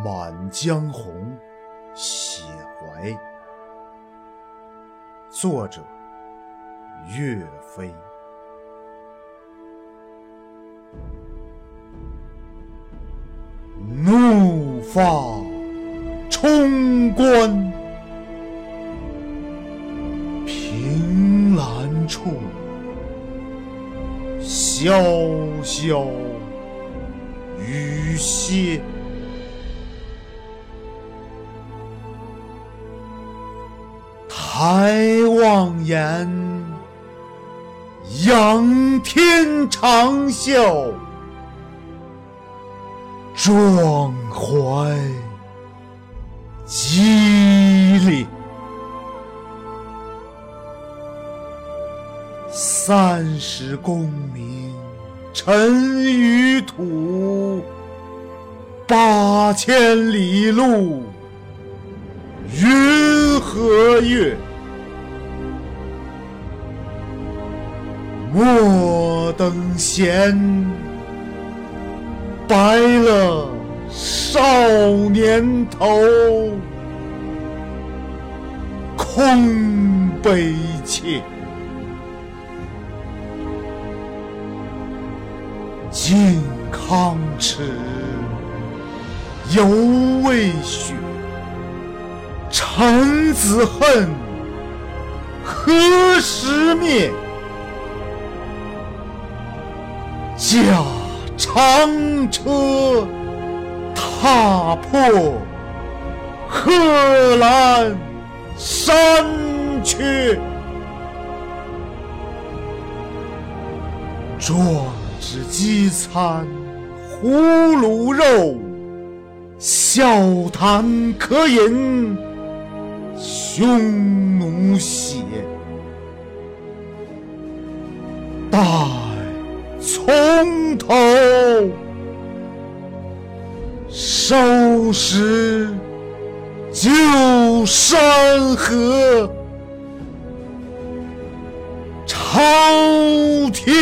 《满江红·写怀》，作者岳飞。怒发冲冠，凭栏处，潇潇雨歇。抬望眼，仰天长啸，壮怀激烈。三十功名尘与土，八千里路云和月。莫等闲，白了少年头，空悲切。靖康耻，犹未雪；臣子恨，何时灭？驾长车，踏破贺兰山缺，壮志饥餐胡虏肉，笑谈渴饮匈奴血。大。从头收拾旧山河，朝天。